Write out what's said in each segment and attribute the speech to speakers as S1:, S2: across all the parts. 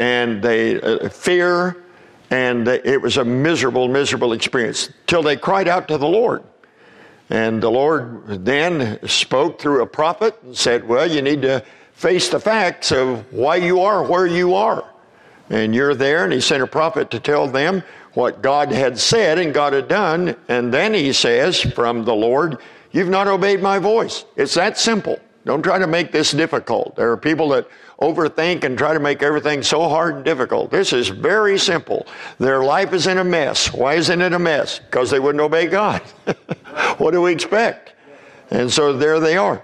S1: and they uh, fear, and it was a miserable, miserable experience till they cried out to the Lord. And the Lord then spoke through a prophet and said, Well, you need to face the facts of why you are where you are. And you're there, and he sent a prophet to tell them what God had said and God had done. And then he says from the Lord, You've not obeyed my voice. It's that simple. Don't try to make this difficult. There are people that overthink and try to make everything so hard and difficult. This is very simple. Their life is in a mess. Why isn't it a mess? Because they wouldn't obey God. what do we expect? And so there they are.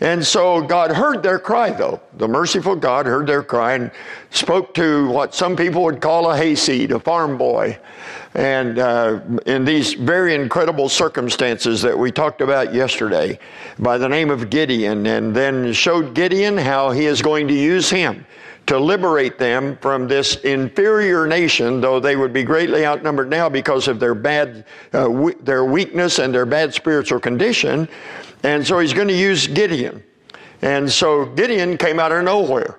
S1: And so God heard their cry, though. The merciful God heard their cry and spoke to what some people would call a hayseed, a farm boy. And uh, in these very incredible circumstances that we talked about yesterday, by the name of Gideon, and then showed Gideon how he is going to use him to liberate them from this inferior nation, though they would be greatly outnumbered now because of their bad, uh, we- their weakness and their bad spiritual condition. And so he's going to use Gideon. And so Gideon came out of nowhere.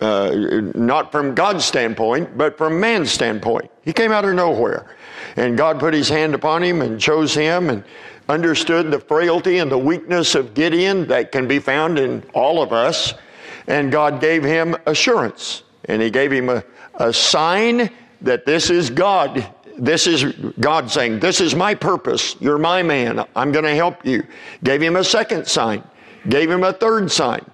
S1: Uh, not from God's standpoint, but from man's standpoint. He came out of nowhere. And God put his hand upon him and chose him and understood the frailty and the weakness of Gideon that can be found in all of us. And God gave him assurance. And he gave him a, a sign that this is God this is God saying, This is my purpose. You're my man. I'm going to help you. Gave him a second sign, gave him a third sign.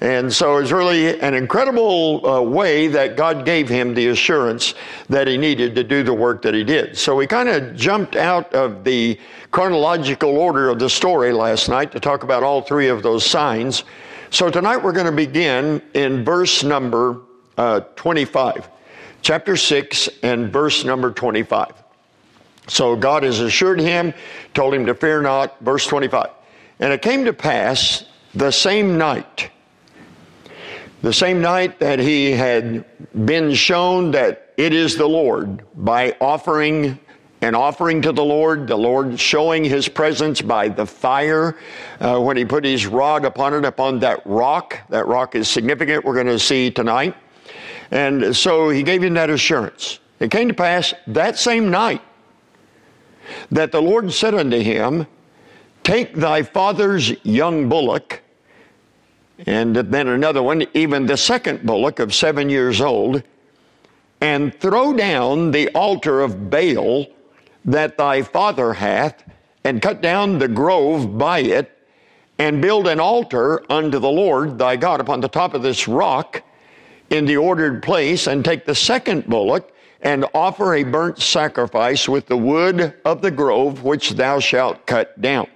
S1: And so it's really an incredible uh, way that God gave him the assurance that he needed to do the work that he did. So we kind of jumped out of the chronological order of the story last night to talk about all three of those signs. So tonight we're going to begin in verse number uh, 25 chapter 6 and verse number 25. So God has assured him, told him to fear not. Verse 25. And it came to pass the same night, the same night that he had been shown that it is the Lord by offering an offering to the Lord, the Lord showing his presence by the fire uh, when he put his rod upon it, upon that rock. That rock is significant, we're going to see tonight. And so he gave him that assurance. It came to pass that same night that the Lord said unto him, Take thy father's young bullock, and then another one, even the second bullock of seven years old, and throw down the altar of Baal that thy father hath, and cut down the grove by it, and build an altar unto the Lord thy God upon the top of this rock in the ordered place and take the second bullock and offer a burnt sacrifice with the wood of the grove which thou shalt cut down.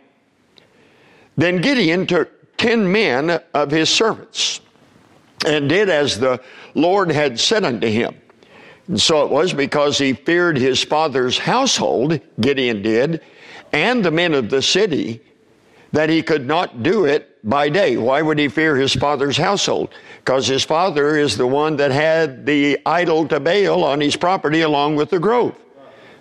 S1: Then Gideon took ten men of his servants and did as the Lord had said unto him. And so it was because he feared his father's household, Gideon did, and the men of the city, that he could not do it by day. Why would he fear his father's household? Because his father is the one that had the idol to Baal on his property along with the grove.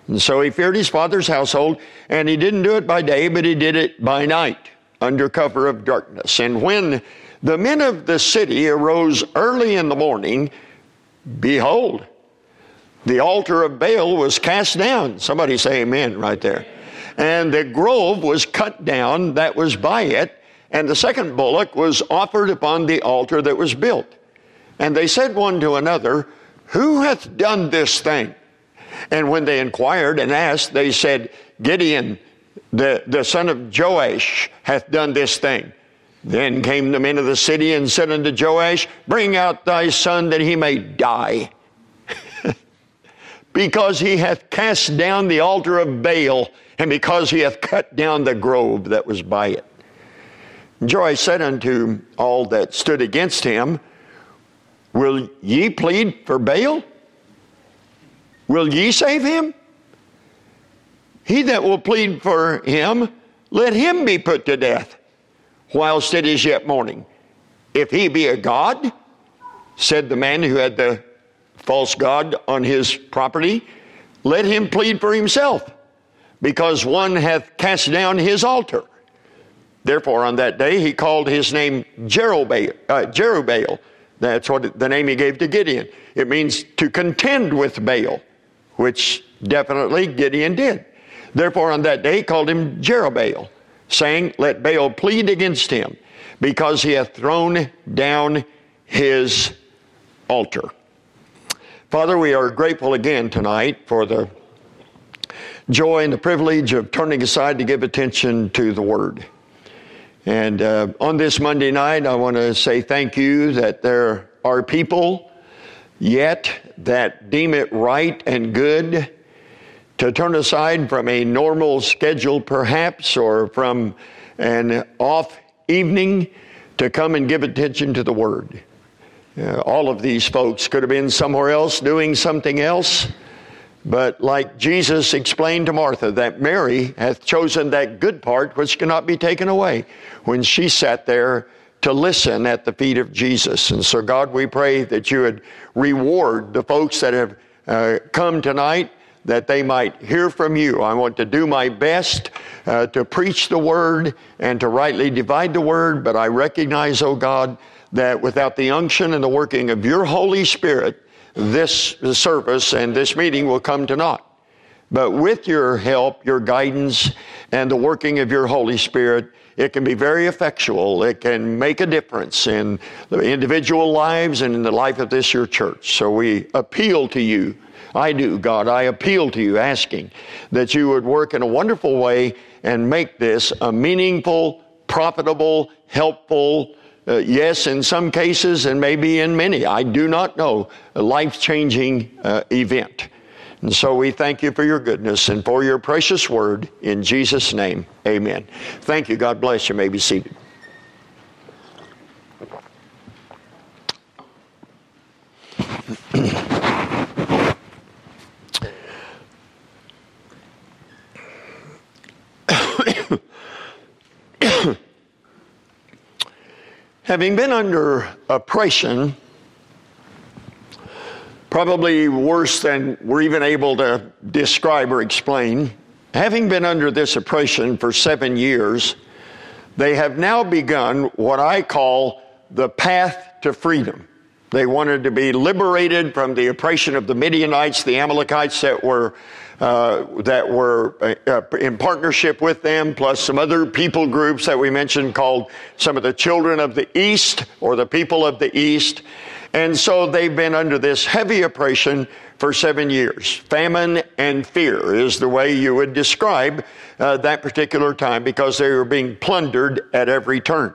S1: And so he feared his father's household, and he didn't do it by day, but he did it by night, under cover of darkness. And when the men of the city arose early in the morning, behold, the altar of Baal was cast down. Somebody say amen right there. And the grove was cut down that was by it, and the second bullock was offered upon the altar that was built. And they said one to another, Who hath done this thing? And when they inquired and asked, they said, Gideon, the, the son of Joash, hath done this thing. Then came the men of the city and said unto Joash, Bring out thy son that he may die. because he hath cast down the altar of Baal, and because he hath cut down the grove that was by it. Joash said unto all that stood against him, Will ye plead for Baal? Will ye save him? He that will plead for him, let him be put to death, whilst it is yet morning. If he be a God, said the man who had the false God on his property, let him plead for himself, because one hath cast down his altar. Therefore, on that day, he called his name Jerubbaal, uh, Jerubbaal That's what the name he gave to Gideon. It means to contend with Baal, which definitely Gideon did. Therefore, on that day, called him Jerubbaal, saying, Let Baal plead against him, because he hath thrown down his altar. Father, we are grateful again tonight for the joy and the privilege of turning aside to give attention to the Word. And uh, on this Monday night, I want to say thank you that there are people yet that deem it right and good to turn aside from a normal schedule, perhaps, or from an off evening to come and give attention to the Word. Uh, all of these folks could have been somewhere else doing something else. But like Jesus explained to Martha, that Mary hath chosen that good part which cannot be taken away when she sat there to listen at the feet of Jesus. And so, God, we pray that you would reward the folks that have uh, come tonight that they might hear from you. I want to do my best uh, to preach the word and to rightly divide the word, but I recognize, oh God, that without the unction and the working of your Holy Spirit, this service and this meeting will come to naught. But with your help, your guidance, and the working of your Holy Spirit, it can be very effectual. It can make a difference in the individual lives and in the life of this your church. So we appeal to you. I do, God. I appeal to you, asking that you would work in a wonderful way and make this a meaningful, profitable, helpful, uh, yes, in some cases, and maybe in many, I do not know, a life changing uh, event. And so we thank you for your goodness and for your precious word. In Jesus' name, amen. Thank you. God bless you. you may be seated. Having been under oppression, probably worse than we're even able to describe or explain, having been under this oppression for seven years, they have now begun what I call the path to freedom. They wanted to be liberated from the oppression of the Midianites, the Amalekites that were uh, that were uh, in partnership with them, plus some other people groups that we mentioned called some of the children of the East or the people of the East. And so they've been under this heavy oppression for seven years. Famine and fear is the way you would describe uh, that particular time because they were being plundered at every turn.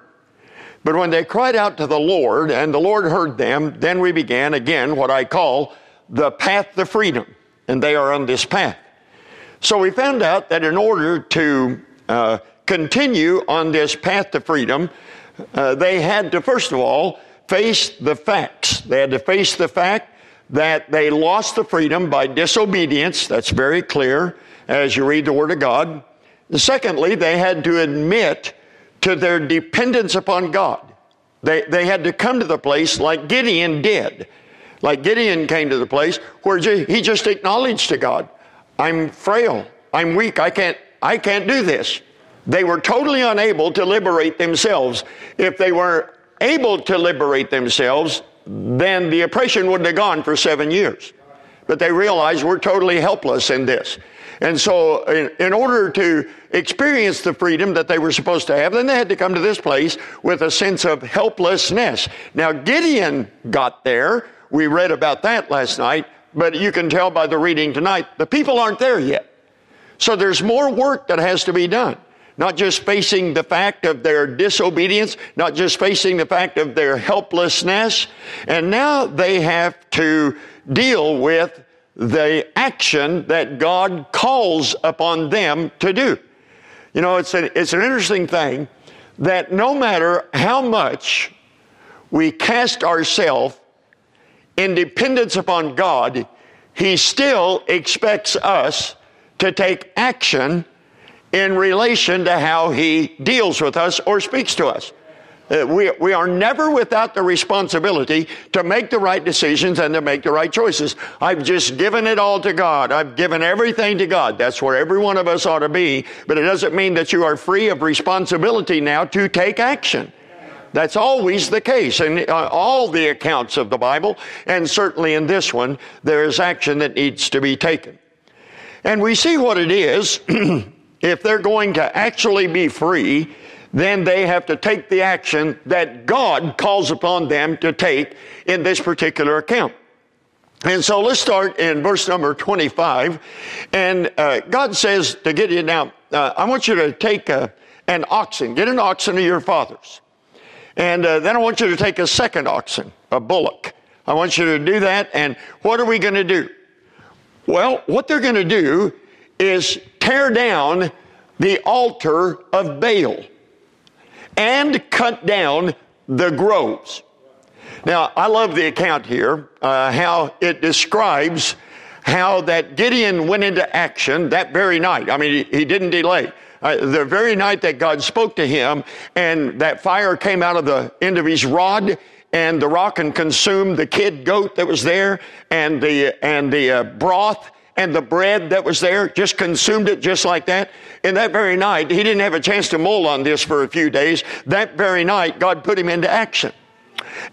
S1: But when they cried out to the Lord and the Lord heard them, then we began again what I call the path to freedom and they are on this path. So we found out that in order to uh, continue on this path to freedom, uh, they had to, first of all, face the facts. They had to face the fact that they lost the freedom by disobedience. That's very clear as you read the Word of God. And secondly, they had to admit to their dependence upon God. They, they had to come to the place like Gideon did. Like Gideon came to the place where he just acknowledged to God, I'm frail, I'm weak, I can't, I can't do this. They were totally unable to liberate themselves. If they were able to liberate themselves, then the oppression wouldn't have gone for seven years. But they realized we're totally helpless in this. And so, in, in, order to experience the freedom that they were supposed to have, then they had to come to this place with a sense of helplessness. Now, Gideon got there we read about that last night, but you can tell by the reading tonight, the people aren't there yet. So there's more work that has to be done. Not just facing the fact of their disobedience, not just facing the fact of their helplessness, and now they have to deal with the action that God calls upon them to do. You know, it's, a, it's an interesting thing that no matter how much we cast ourselves in dependence upon God, He still expects us to take action in relation to how He deals with us or speaks to us. Uh, we, we are never without the responsibility to make the right decisions and to make the right choices. I've just given it all to God. I've given everything to God. That's where every one of us ought to be. But it doesn't mean that you are free of responsibility now to take action. That's always the case in uh, all the accounts of the Bible, and certainly in this one, there is action that needs to be taken. And we see what it is. if they're going to actually be free, then they have to take the action that God calls upon them to take in this particular account. And so let's start in verse number 25. And uh, God says to Gideon, now, uh, I want you to take a, an oxen, get an oxen of your father's. And uh, then I want you to take a second oxen, a bullock. I want you to do that. And what are we going to do? Well, what they're going to do is tear down the altar of Baal and cut down the groves. Now, I love the account here, uh, how it describes how that Gideon went into action that very night. I mean, he, he didn't delay. Uh, the very night that God spoke to him, and that fire came out of the end of his rod, and the rock and consumed the kid goat that was there, and the and the uh, broth and the bread that was there, just consumed it just like that. In that very night, he didn't have a chance to mull on this for a few days. That very night, God put him into action.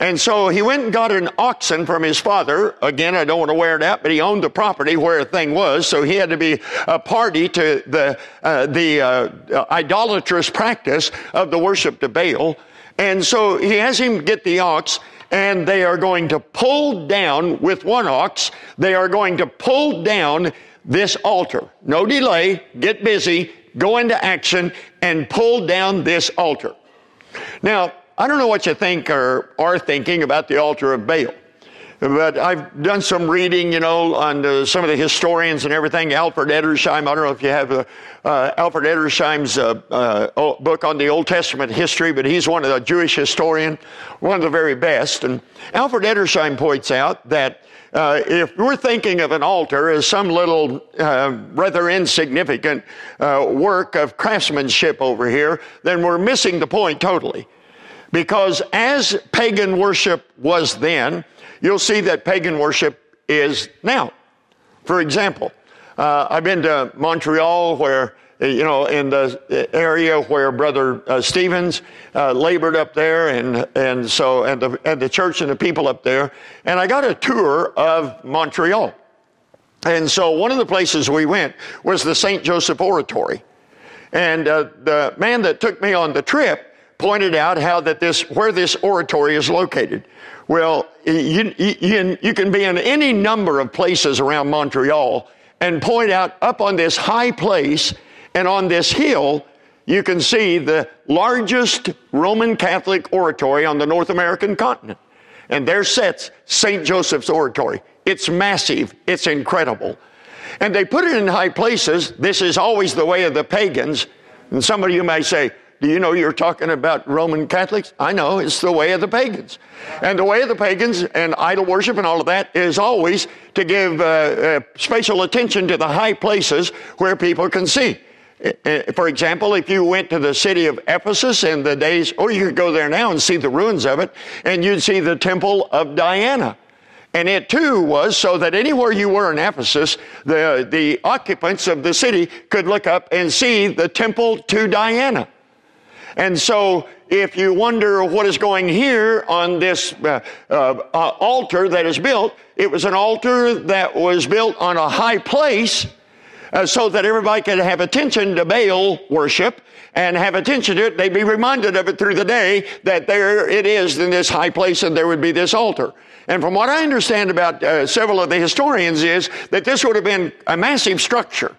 S1: And so he went and got an oxen from his father. Again, I don't want to wear it out, but he owned the property where the thing was, so he had to be a party to the uh, the uh, idolatrous practice of the worship to Baal. And so he has him get the ox, and they are going to pull down with one ox. They are going to pull down this altar. No delay. Get busy. Go into action and pull down this altar. Now, I don't know what you think or are thinking about the altar of Baal. But I've done some reading, you know, on the, some of the historians and everything. Alfred Edersheim, I don't know if you have uh, uh, Alfred Edersheim's uh, uh book on the Old Testament history, but he's one of the Jewish historian, one of the very best. And Alfred Edersheim points out that uh, if we're thinking of an altar as some little uh, rather insignificant work of craftsmanship over here, then we're missing the point totally. Because as pagan worship was then, you'll see that pagan worship is now. For example, uh, I've been to Montreal where, you know, in the area where Brother uh, Stevens uh, labored up there, and, and so, and the, and the church and the people up there, and I got a tour of Montreal. And so one of the places we went was the St. Joseph Oratory. And uh, the man that took me on the trip pointed out how that this, where this oratory is located. Well, you, you, you can be in any number of places around Montreal and point out up on this high place and on this hill, you can see the largest Roman Catholic oratory on the North American continent. And there sits St. Joseph's Oratory. It's massive. It's incredible. And they put it in high places. This is always the way of the pagans. And some of you may say, do you know you're talking about Roman Catholics? I know, it's the way of the pagans. And the way of the pagans and idol worship and all of that is always to give uh, uh, special attention to the high places where people can see. Uh, for example, if you went to the city of Ephesus in the days, or you could go there now and see the ruins of it, and you'd see the temple of Diana. And it too was so that anywhere you were in Ephesus, the, the occupants of the city could look up and see the temple to Diana. And so, if you wonder what is going here on this uh, uh, uh, altar that is built, it was an altar that was built on a high place uh, so that everybody could have attention to Baal worship and have attention to it. They'd be reminded of it through the day that there it is in this high place and there would be this altar. And from what I understand about uh, several of the historians is that this would have been a massive structure.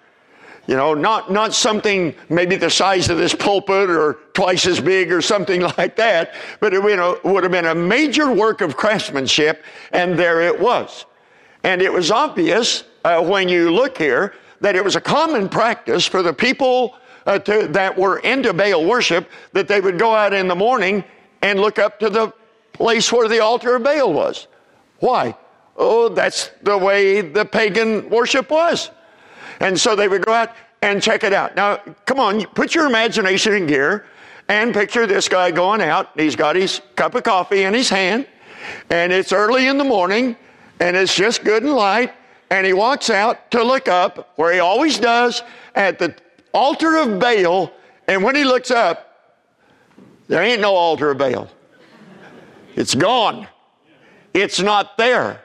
S1: You know, not, not something maybe the size of this pulpit or twice as big or something like that, but it you know, would have been a major work of craftsmanship, and there it was. And it was obvious uh, when you look here that it was a common practice for the people uh, to, that were into Baal worship that they would go out in the morning and look up to the place where the altar of Baal was. Why? Oh, that's the way the pagan worship was. And so they would go out and check it out. Now, come on, put your imagination in gear and picture this guy going out. He's got his cup of coffee in his hand, and it's early in the morning, and it's just good and light. And he walks out to look up, where he always does, at the altar of Baal. And when he looks up, there ain't no altar of Baal. It's gone. It's not there.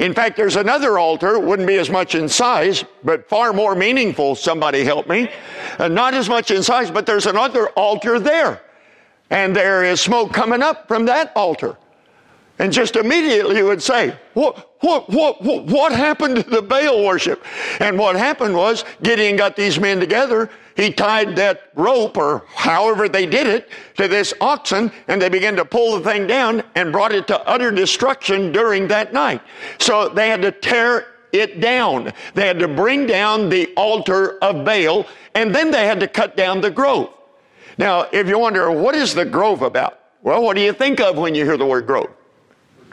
S1: In fact, there's another altar, wouldn't be as much in size, but far more meaningful. Somebody help me. Uh, not as much in size, but there's another altar there. And there is smoke coming up from that altar. And just immediately you would say, what, what, what, what, what happened to the Baal worship? And what happened was Gideon got these men together. He tied that rope or however they did it to this oxen and they began to pull the thing down and brought it to utter destruction during that night. So they had to tear it down. They had to bring down the altar of Baal and then they had to cut down the grove. Now, if you wonder, what is the grove about? Well, what do you think of when you hear the word grove?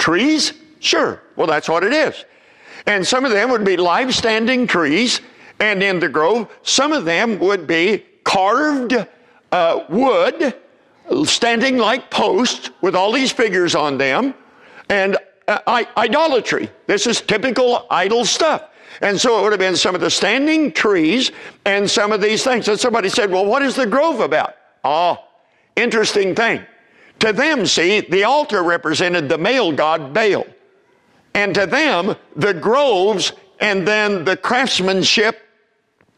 S1: Trees? Sure. Well, that's what it is. And some of them would be live standing trees. And in the grove, some of them would be carved uh, wood, standing like posts with all these figures on them, and uh, I- idolatry. This is typical idol stuff. And so it would have been some of the standing trees and some of these things. And somebody said, Well, what is the grove about? Ah, interesting thing. To them, see, the altar represented the male god Baal. And to them, the groves and then the craftsmanship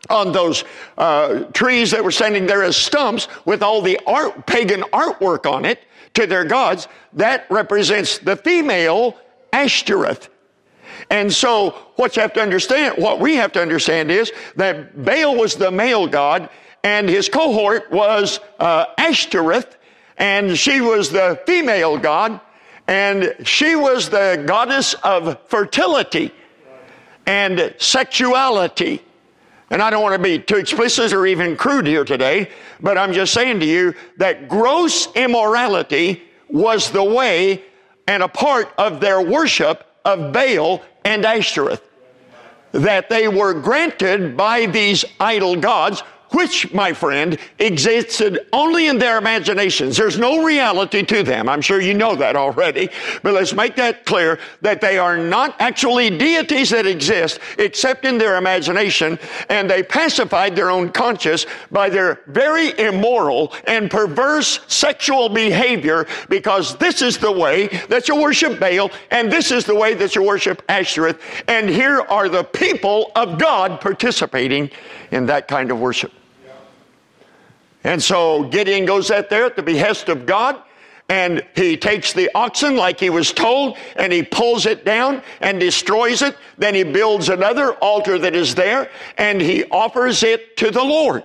S1: on those uh, trees that were standing there as stumps with all the art, pagan artwork on it to their gods, that represents the female Ashtoreth. And so what you have to understand, what we have to understand is that Baal was the male god and his cohort was uh, Ashtoreth and she was the female god, and she was the goddess of fertility and sexuality. And I don't want to be too explicit or even crude here today, but I'm just saying to you that gross immorality was the way and a part of their worship of Baal and Ashtoreth. That they were granted by these idol gods which, my friend, existed only in their imaginations. There's no reality to them. I'm sure you know that already, but let's make that clear that they are not actually deities that exist except in their imagination, and they pacified their own conscience by their very immoral and perverse sexual behavior because this is the way that you worship Baal, and this is the way that you worship Ashtoreth, and here are the people of God participating in that kind of worship. And so Gideon goes out there at the behest of God and he takes the oxen like he was told and he pulls it down and destroys it. Then he builds another altar that is there and he offers it to the Lord.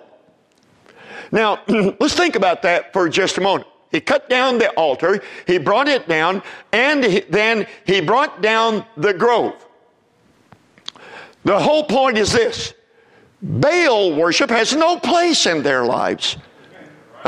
S1: Now, let's think about that for just a moment. He cut down the altar, he brought it down, and he, then he brought down the grove. The whole point is this Baal worship has no place in their lives.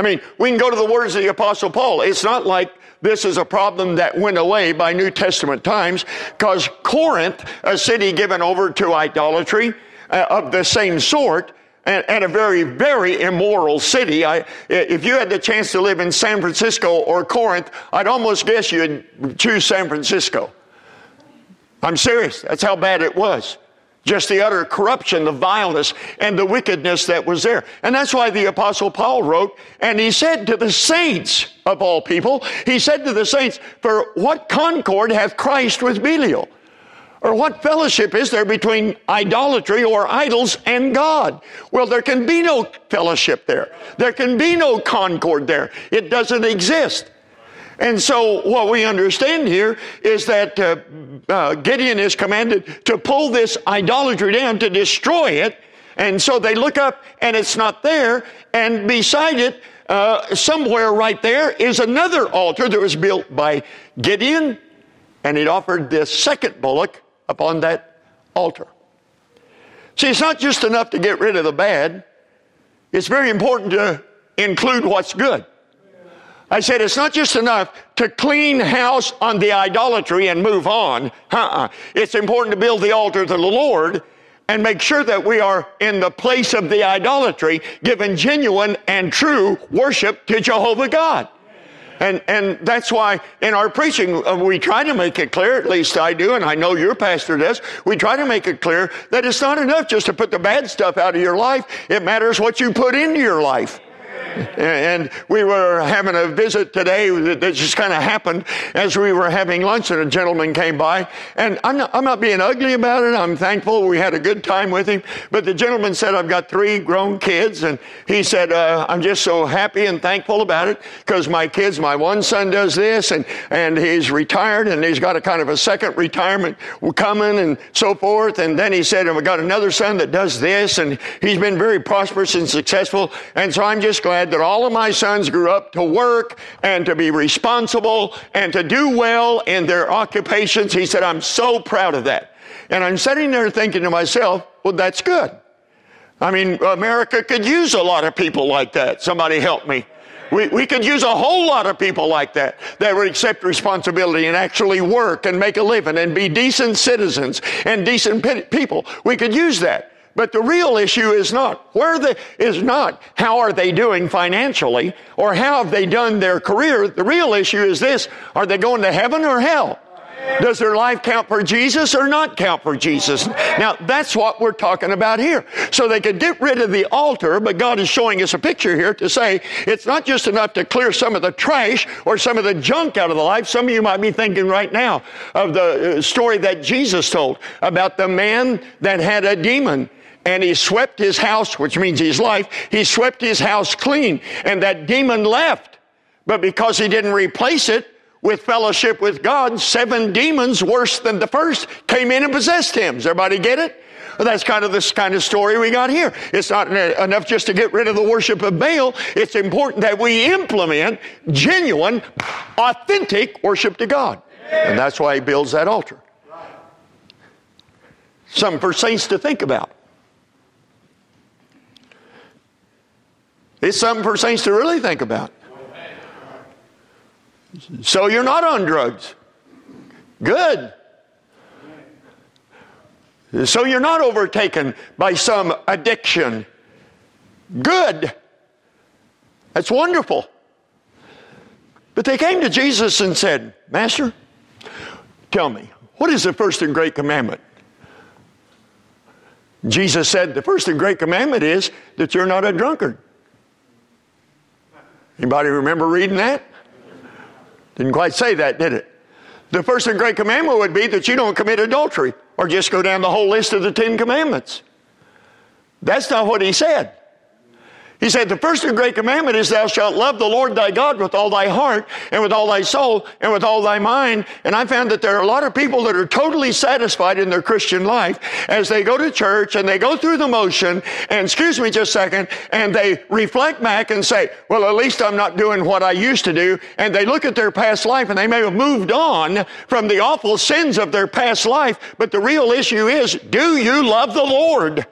S1: I mean, we can go to the words of the Apostle Paul. It's not like this is a problem that went away by New Testament times, because Corinth, a city given over to idolatry uh, of the same sort, and, and, a very, very immoral city. I, if you had the chance to live in San Francisco or Corinth, I'd almost guess you'd choose San Francisco. I'm serious. That's how bad it was. Just the utter corruption, the vileness, and the wickedness that was there. And that's why the apostle Paul wrote, and he said to the saints of all people, he said to the saints, for what concord hath Christ with Belial? Or what fellowship is there between idolatry or idols and God? Well, there can be no fellowship there. There can be no concord there. It doesn't exist. And so what we understand here is that uh, uh, Gideon is commanded to pull this idolatry down, to destroy it. And so they look up and it's not there. And beside it, uh, somewhere right there is another altar that was built by Gideon. And he offered this second bullock upon that altar. See, it's not just enough to get rid of the bad. It's very important to include what's good. I said it's not just enough to clean house on the idolatry and move on. Uh-uh. It's important to build the altar to the Lord and make sure that we are in the place of the idolatry, giving genuine and true worship to Jehovah God. And, and that's why in our preaching, uh, we try to make it clear, at least I do, and I know your pastor does, we try to make it clear that it's not enough just to put the bad stuff out of your life. It matters what you put into your life. And we were having a visit today that just kind of happened as we were having lunch, and a gentleman came by. And I'm not, I'm not being ugly about it. I'm thankful we had a good time with him. But the gentleman said, I've got three grown kids. And he said, uh, I'm just so happy and thankful about it because my kids, my one son does this, and, and he's retired, and he's got a kind of a second retirement coming, and so forth. And then he said, I've got another son that does this, and he's been very prosperous and successful. And so I'm just glad that all of my sons grew up to work and to be responsible and to do well in their occupations. He said, I'm so proud of that. And I'm sitting there thinking to myself, well, that's good. I mean, America could use a lot of people like that. Somebody help me. We, we could use a whole lot of people like that that would accept responsibility and actually work and make a living and be decent citizens and decent people. We could use that. But the real issue is not where the is not how are they doing financially or how have they done their career. The real issue is this: Are they going to heaven or hell? Does their life count for Jesus or not count for Jesus? Now, that's what we're talking about here. So they could get rid of the altar, but God is showing us a picture here to say it's not just enough to clear some of the trash or some of the junk out of the life. Some of you might be thinking right now of the uh, story that Jesus told about the man that had a demon and he swept his house, which means his life, he swept his house clean, and that demon left. But because he didn't replace it with fellowship with God, seven demons worse than the first came in and possessed him. Does everybody get it? Well, that's kind of this kind of story we got here. It's not enough just to get rid of the worship of Baal. It's important that we implement genuine, authentic worship to God. And that's why he builds that altar. Something for saints to think about. It's something for saints to really think about. So you're not on drugs. Good. So you're not overtaken by some addiction. Good. That's wonderful. But they came to Jesus and said, Master, tell me, what is the first and great commandment? Jesus said, The first and great commandment is that you're not a drunkard. Anybody remember reading that? Didn't quite say that, did it? The first and great commandment would be that you don't commit adultery or just go down the whole list of the Ten Commandments. That's not what he said. He said, The first and great commandment is, Thou shalt love the Lord thy God with all thy heart, and with all thy soul, and with all thy mind. And I found that there are a lot of people that are totally satisfied in their Christian life as they go to church and they go through the motion, and excuse me just a second, and they reflect back and say, Well, at least I'm not doing what I used to do. And they look at their past life and they may have moved on from the awful sins of their past life. But the real issue is, do you love the Lord?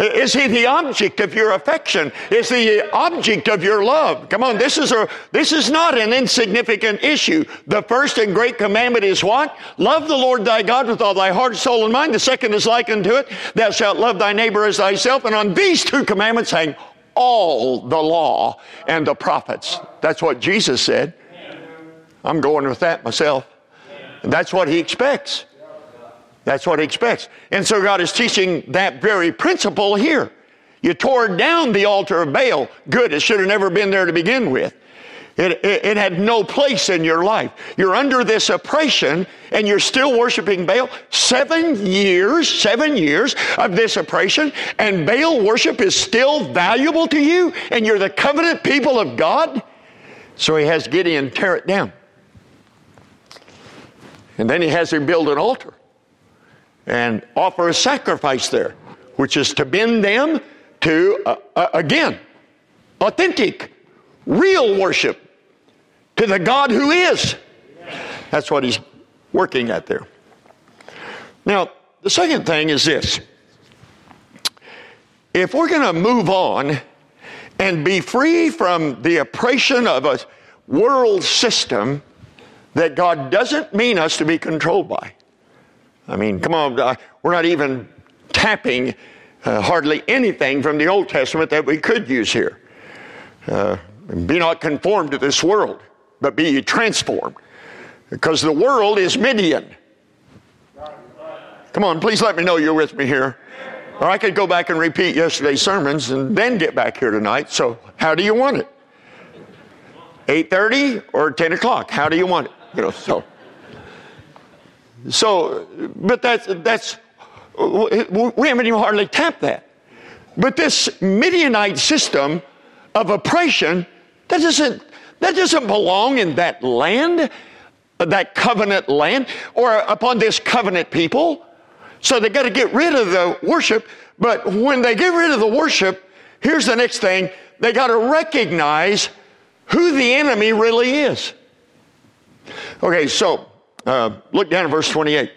S1: Is he the object of your affection? Is he the object of your love? Come on, this is a this is not an insignificant issue. The first and great commandment is what? Love the Lord thy God with all thy heart, soul, and mind. The second is like unto it, thou shalt love thy neighbor as thyself. And on these two commandments hang all the law and the prophets. That's what Jesus said. I'm going with that myself. And that's what he expects. That's what he expects. And so God is teaching that very principle here. You tore down the altar of Baal. Good. It should have never been there to begin with. It, it, it, had no place in your life. You're under this oppression and you're still worshiping Baal. Seven years, seven years of this oppression, and Baal worship is still valuable to you, and you're the covenant people of God. So he has Gideon tear it down. And then he has him build an altar and offer a sacrifice there, which is to bend them to, uh, uh, again, authentic, real worship to the God who is. That's what he's working at there. Now, the second thing is this if we're going to move on and be free from the oppression of a world system that God doesn't mean us to be controlled by, I mean, come on, uh, we're not even tapping uh, hardly anything from the Old Testament that we could use here. Uh, be not conformed to this world, but be transformed. Because the world is Midian. Come on, please let me know you're with me here. Or I could go back and repeat yesterday's sermons and then get back here tonight. So how do you want it? 8.30 or 10 o'clock? How do you want it? You know, so. So, but that's, that's, we haven't even hardly tapped that. But this Midianite system of oppression, that doesn't, that doesn't belong in that land, that covenant land, or upon this covenant people. So they got to get rid of the worship. But when they get rid of the worship, here's the next thing they got to recognize who the enemy really is. Okay, so uh, look down at verse 28.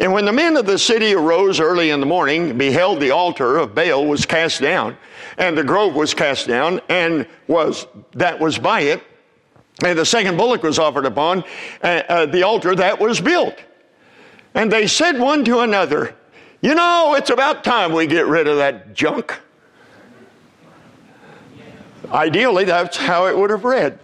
S1: And when the men of the city arose early in the morning, beheld the altar of Baal was cast down, and the grove was cast down, and was that was by it, and the second bullock was offered upon uh, uh, the altar that was built. And they said one to another, You know, it's about time we get rid of that junk. Ideally, that's how it would have read.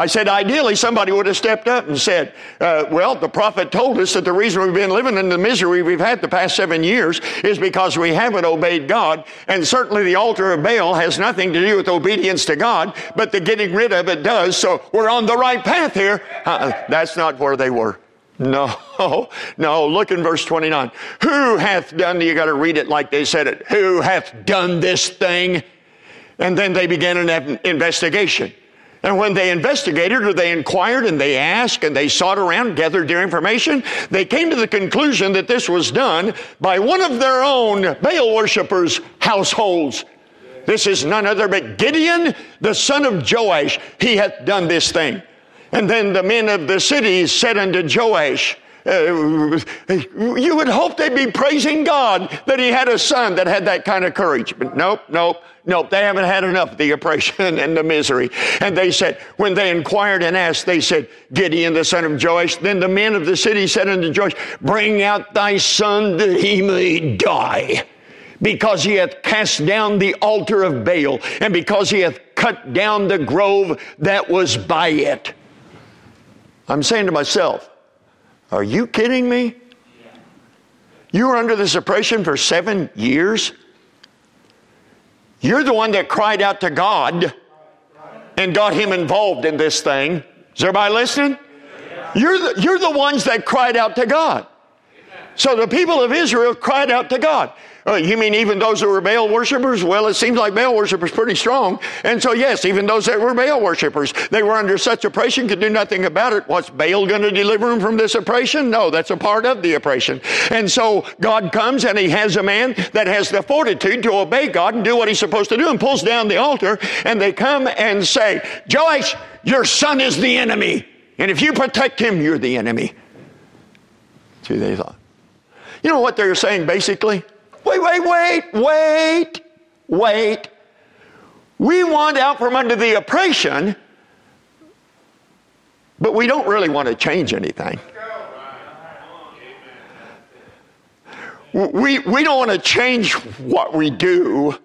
S1: I said, ideally, somebody would have stepped up and said, uh, Well, the prophet told us that the reason we've been living in the misery we've had the past seven years is because we haven't obeyed God. And certainly the altar of Baal has nothing to do with obedience to God, but the getting rid of it does. So we're on the right path here. Uh, that's not where they were. No, no, look in verse 29. Who hath done, you got to read it like they said it. Who hath done this thing? And then they began an investigation. And when they investigated or they inquired and they asked and they sought around, gathered their information, they came to the conclusion that this was done by one of their own Baal worshippers' households. This is none other but Gideon, the son of Joash. He hath done this thing. And then the men of the city said unto Joash, uh, you would hope they'd be praising God that he had a son that had that kind of courage. But nope, nope, nope. They haven't had enough of the oppression and the misery. And they said, when they inquired and asked, they said, Gideon, the son of Joash. Then the men of the city said unto Joash, Bring out thy son that he may die because he hath cast down the altar of Baal, and because he hath cut down the grove that was by it. I'm saying to myself, are you kidding me? You were under this oppression for seven years. You're the one that cried out to God and got him involved in this thing. Is everybody listening? You're the, you're the ones that cried out to God. So the people of Israel cried out to God. Uh, you mean even those who were Baal worshippers? Well, it seems like Baal worshippers pretty strong. And so, yes, even those that were Baal worshippers, they were under such oppression, could do nothing about it. What's Baal going to deliver them from this oppression? No, that's a part of the oppression. And so God comes and he has a man that has the fortitude to obey God and do what he's supposed to do and pulls down the altar. And they come and say, Joash, your son is the enemy. And if you protect him, you're the enemy. See, they thought. You know what they're saying basically? Wait, wait, wait, wait, wait. We want out from under the oppression, but we don't really want to change anything. We, we don't want to change what we do.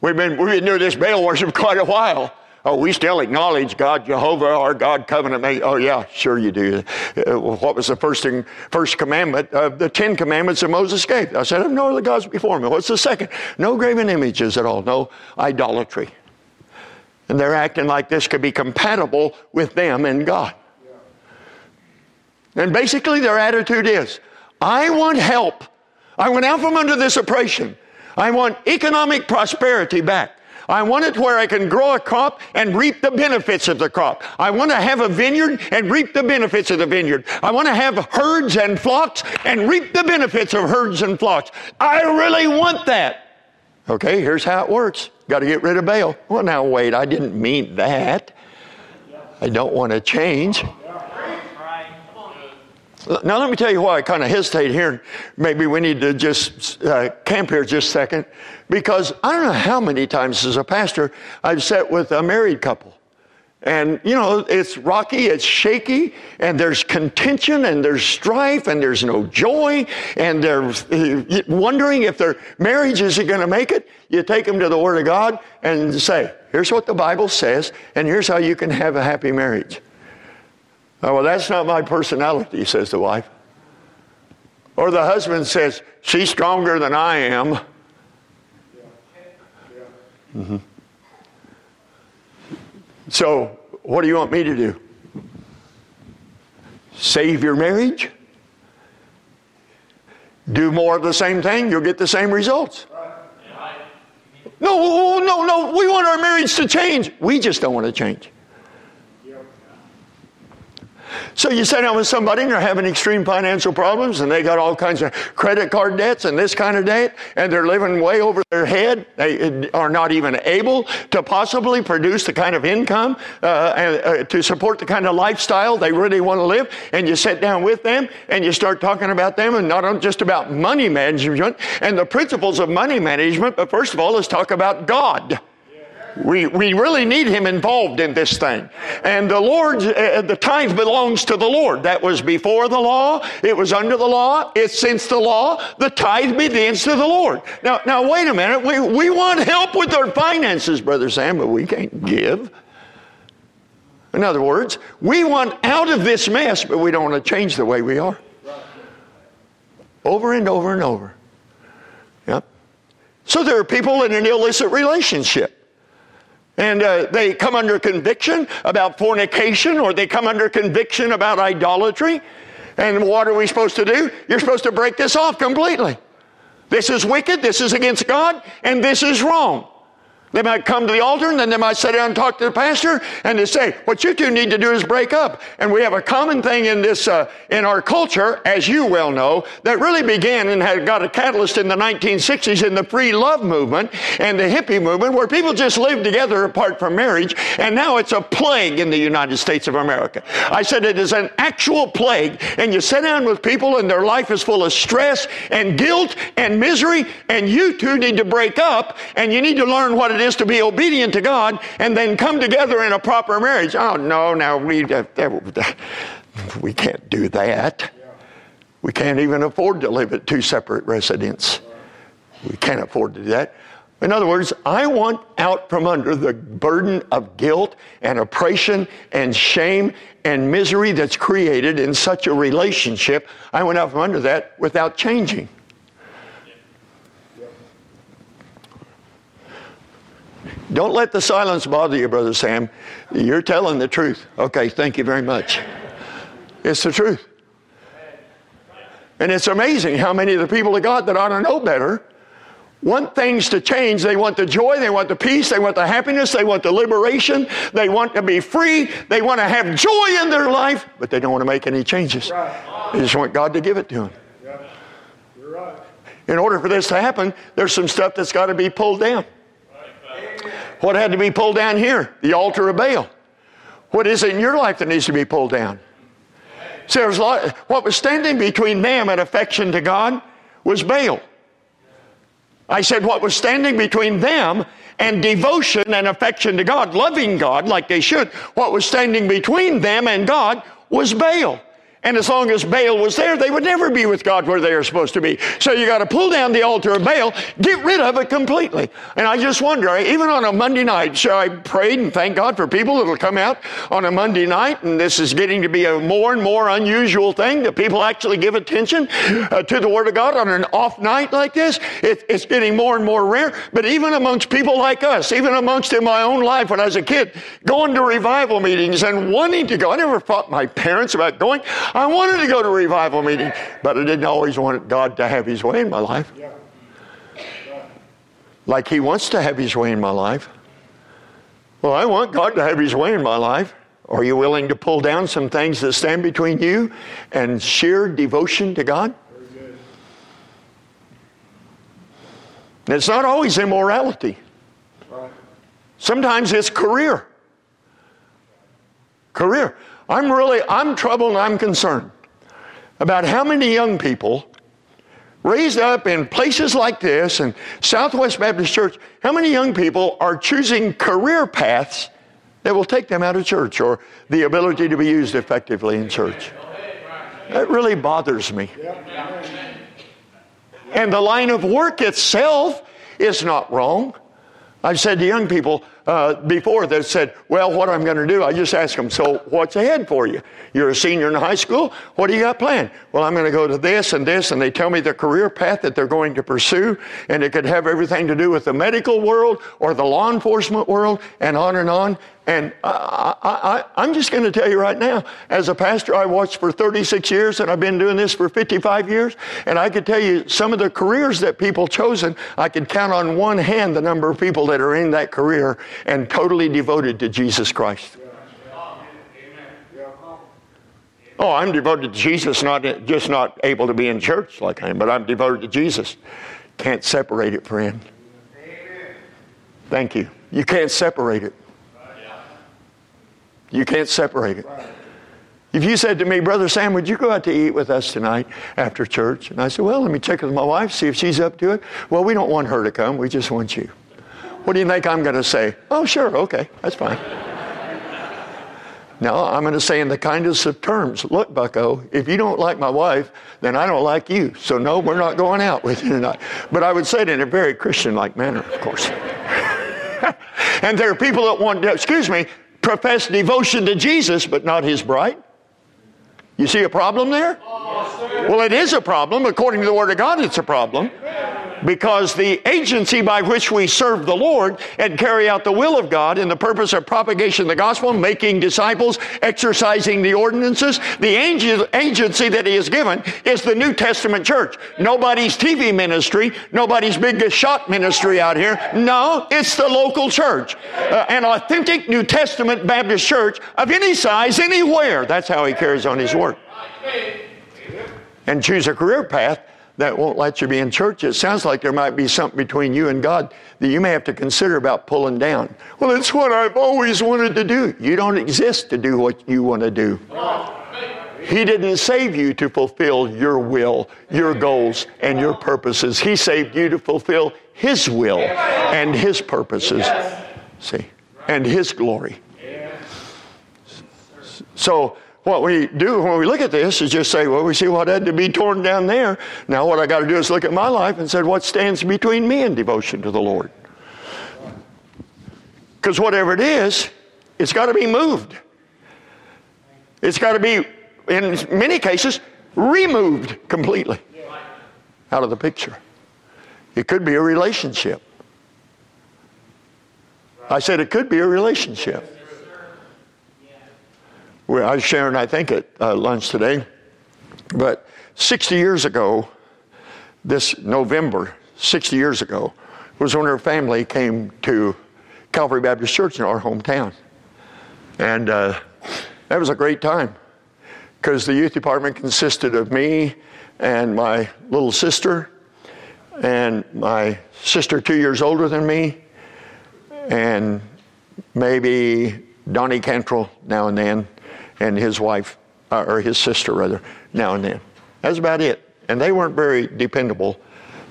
S1: We've been, we've been doing this Baal worship quite a while. Oh, we still acknowledge God, Jehovah, our God, covenant made. Oh, yeah, sure you do. Uh, what was the first thing, first commandment? Uh, the Ten Commandments of Moses gave. I said, have no other gods before me. What's the second? No graven images at all. No idolatry. And they're acting like this could be compatible with them and God. And basically, their attitude is, I want help. I want out from under this oppression. I want economic prosperity back. I want it where I can grow a crop and reap the benefits of the crop. I want to have a vineyard and reap the benefits of the vineyard. I want to have herds and flocks and reap the benefits of herds and flocks. I really want that. Okay, here's how it works. Got to get rid of Baal. Well, now wait, I didn't mean that. I don't want to change. Now, let me tell you why I kind of hesitate here. Maybe we need to just uh, camp here just a second. Because I don't know how many times as a pastor I've sat with a married couple. And, you know, it's rocky, it's shaky, and there's contention, and there's strife, and there's no joy, and they're wondering if their marriage is going to make it. You take them to the Word of God and say, here's what the Bible says, and here's how you can have a happy marriage. Oh, well, that's not my personality, says the wife. Or the husband says, She's stronger than I am. Mm-hmm. So, what do you want me to do? Save your marriage? Do more of the same thing, you'll get the same results. No, no, no, we want our marriage to change. We just don't want to change. So you sit down with somebody and they're having extreme financial problems and they got all kinds of credit card debts and this kind of debt and they're living way over their head. They are not even able to possibly produce the kind of income uh, and, uh, to support the kind of lifestyle they really want to live. And you sit down with them and you start talking about them and not just about money management and the principles of money management, but first of all, let's talk about God. We, we really need him involved in this thing. And the Lord, uh, the tithe belongs to the Lord. That was before the law. It was under the law. It's since the law. The tithe belongs to the Lord. Now, now wait a minute. We, we want help with our finances, Brother Sam, but we can't give. In other words, we want out of this mess, but we don't want to change the way we are. Over and over and over. Yep. So there are people in an illicit relationship and uh, they come under conviction about fornication or they come under conviction about idolatry. And what are we supposed to do? You're supposed to break this off completely. This is wicked, this is against God, and this is wrong. They might come to the altar and then they might sit down and talk to the pastor and they say, what you two need to do is break up. And we have a common thing in this, uh, in our culture, as you well know, that really began and had got a catalyst in the 1960s in the free love movement and the hippie movement where people just lived together apart from marriage. And now it's a plague in the United States of America. I said it is an actual plague. And you sit down with people and their life is full of stress and guilt and misery and you two need to break up and you need to learn what it it is to be obedient to God and then come together in a proper marriage. Oh, no, no, we, we can't do that. We can't even afford to live at two separate residences. We can't afford to do that. In other words, I want out from under the burden of guilt and oppression and shame and misery that's created in such a relationship. I want out from under that without changing. Don't let the silence bother you, Brother Sam. You're telling the truth. Okay, thank you very much. It's the truth. And it's amazing how many of the people of God that ought to know better want things to change. They want the joy, they want the peace, they want the happiness, they want the liberation, they want to be free, they want to have joy in their life, but they don't want to make any changes. They just want God to give it to them. In order for this to happen, there's some stuff that's got to be pulled down. What had to be pulled down here? The altar of Baal. What is it in your life that needs to be pulled down? So a lot, what was standing between them and affection to God was Baal. I said what was standing between them and devotion and affection to God, loving God like they should, what was standing between them and God was Baal. And as long as Baal was there, they would never be with God where they are supposed to be. So you got to pull down the altar of Baal, get rid of it completely. And I just wonder, even on a Monday night, so I prayed and thank God for people that will come out on a Monday night, and this is getting to be a more and more unusual thing that people actually give attention uh, to the Word of God on an off night like this. It, it's getting more and more rare. But even amongst people like us, even amongst in my own life when I was a kid, going to revival meetings and wanting to go, I never fought my parents about going. I wanted to go to revival meeting, but I didn't always want God to have His way in my life. Like He wants to have His way in my life. Well, I want God to have His way in my life. Are you willing to pull down some things that stand between you and sheer devotion to God? It's not always immorality. Sometimes it's career. Career. I'm really, I'm troubled and I'm concerned about how many young people raised up in places like this and Southwest Baptist Church, how many young people are choosing career paths that will take them out of church or the ability to be used effectively in church? That really bothers me. And the line of work itself is not wrong. I've said to young people, uh, before that said, Well, what I'm going to do, I just ask them, So what's ahead for you? You're a senior in high school. What do you got planned? Well, I'm going to go to this and this. And they tell me the career path that they're going to pursue. And it could have everything to do with the medical world or the law enforcement world and on and on. And I, am just going to tell you right now, as a pastor, I watched for 36 years and I've been doing this for 55 years. And I could tell you some of the careers that people chosen, I could count on one hand the number of people that are in that career and totally devoted to Jesus Christ. Oh, I'm devoted to Jesus, not just not able to be in church like I am, but I'm devoted to Jesus. Can't separate it, friend. Thank you. You can't separate it. You can't separate it. If you said to me, Brother Sam, would you go out to eat with us tonight after church? And I said, Well, let me check with my wife, see if she's up to it. Well, we don't want her to come, we just want you. What do you think I'm going to say? Oh, sure, okay, that's fine. no, I'm going to say in the kindest of terms, look, Bucko, if you don't like my wife, then I don't like you. So, no, we're not going out with you tonight. But I would say it in a very Christian like manner, of course. and there are people that want, to, excuse me, profess devotion to Jesus, but not his bride. You see a problem there? Well, it is a problem. According to the Word of God, it's a problem because the agency by which we serve the Lord and carry out the will of God in the purpose of propagation of the gospel, making disciples, exercising the ordinances, the agency that He has given is the New Testament church. Nobody's TV ministry, nobody's big shot ministry out here. No, it's the local church. Uh, an authentic New Testament Baptist church of any size, anywhere. That's how He carries on His work. And choose a career path that won't let you be in church, it sounds like there might be something between you and God that you may have to consider about pulling down. Well, it's what I've always wanted to do. You don't exist to do what you want to do. He didn't save you to fulfill your will, your goals, and your purposes. He saved you to fulfill His will and His purposes. See, and His glory. So, what we do when we look at this is just say, well, we see what had to be torn down there. Now, what I got to do is look at my life and say, what stands between me and devotion to the Lord? Because whatever it is, it's got to be moved. It's got to be, in many cases, removed completely out of the picture. It could be a relationship. I said it could be a relationship. I was sharing, I think, at uh, lunch today, but 60 years ago, this November, 60 years ago, was when her family came to Calvary Baptist Church in our hometown. And uh, that was a great time because the youth department consisted of me and my little sister and my sister two years older than me and maybe Donnie Cantrell now and then and his wife, uh, or his sister rather, now and then. That's about it. And they weren't very dependable.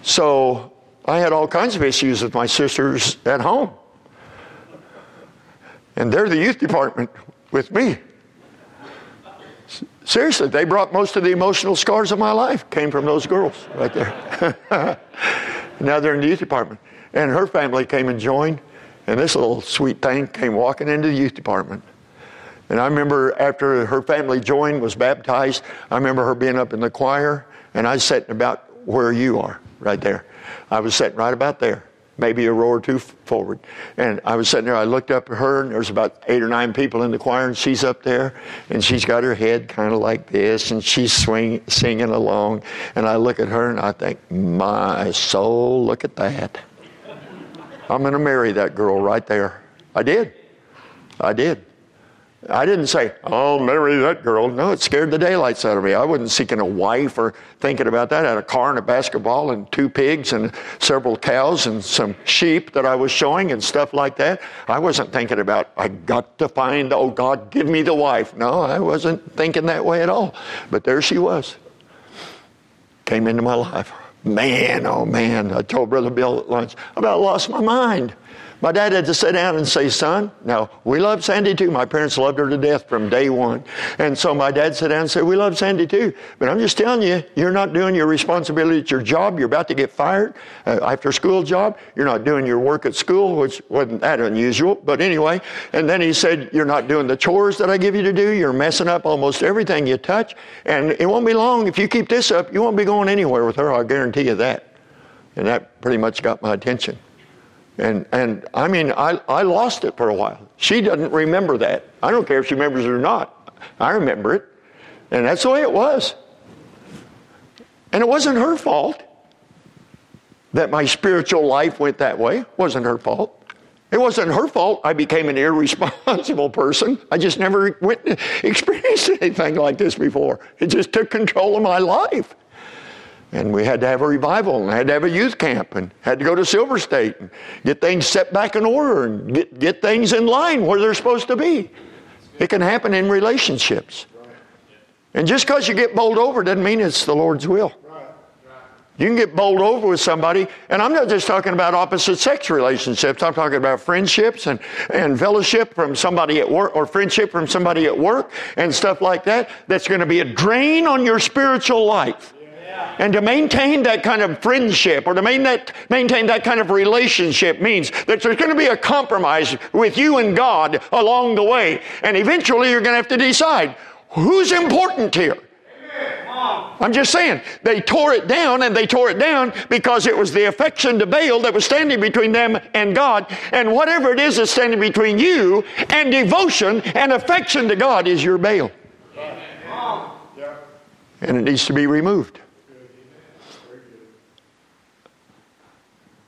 S1: So I had all kinds of issues with my sisters at home. And they're the youth department with me. Seriously, they brought most of the emotional scars of my life, came from those girls right there. now they're in the youth department. And her family came and joined, and this little sweet thing came walking into the youth department. And I remember after her family joined, was baptized, I remember her being up in the choir, and I was sitting about where you are, right there. I was sitting right about there, maybe a row or two forward. And I was sitting there, I looked up at her, and there's about eight or nine people in the choir, and she's up there, and she's got her head kind of like this, and she's swing, singing along. And I look at her, and I think, my soul, look at that. I'm going to marry that girl right there. I did. I did. I didn't say, I'll marry that girl. No, it scared the daylights out of me. I wasn't seeking a wife or thinking about that. I had a car and a basketball and two pigs and several cows and some sheep that I was showing and stuff like that. I wasn't thinking about, I got to find, oh God, give me the wife. No, I wasn't thinking that way at all. But there she was. Came into my life. Man, oh man, I told Brother Bill at lunch, I about lost my mind. My dad had to sit down and say, son, now we love Sandy too. My parents loved her to death from day one. And so my dad sat down and said, we love Sandy too. But I'm just telling you, you're not doing your responsibility at your job. You're about to get fired uh, after school job. You're not doing your work at school, which wasn't that unusual. But anyway, and then he said, you're not doing the chores that I give you to do. You're messing up almost everything you touch. And it won't be long. If you keep this up, you won't be going anywhere with her. I'll guarantee you that. And that pretty much got my attention. And, and I mean, I, I lost it for a while. She doesn't remember that. I don't care if she remembers it or not. I remember it. And that's the way it was. And it wasn't her fault that my spiritual life went that way. It wasn't her fault. It wasn't her fault I became an irresponsible person. I just never went, experienced anything like this before. It just took control of my life. And we had to have a revival and had to have a youth camp and had to go to Silver State and get things set back in order and get, get things in line where they're supposed to be. It can happen in relationships. And just because you get bowled over doesn't mean it's the Lord's will. You can get bowled over with somebody, and I'm not just talking about opposite sex relationships. I'm talking about friendships and, and fellowship from somebody at work, or friendship from somebody at work, and stuff like that. That's going to be a drain on your spiritual life. And to maintain that kind of friendship or to maintain that, maintain that kind of relationship means that there's going to be a compromise with you and God along the way. And eventually you're going to have to decide who's important here. I'm just saying, they tore it down and they tore it down because it was the affection to Baal that was standing between them and God. And whatever it is that's standing between you and devotion and affection to God is your Baal. And it needs to be removed.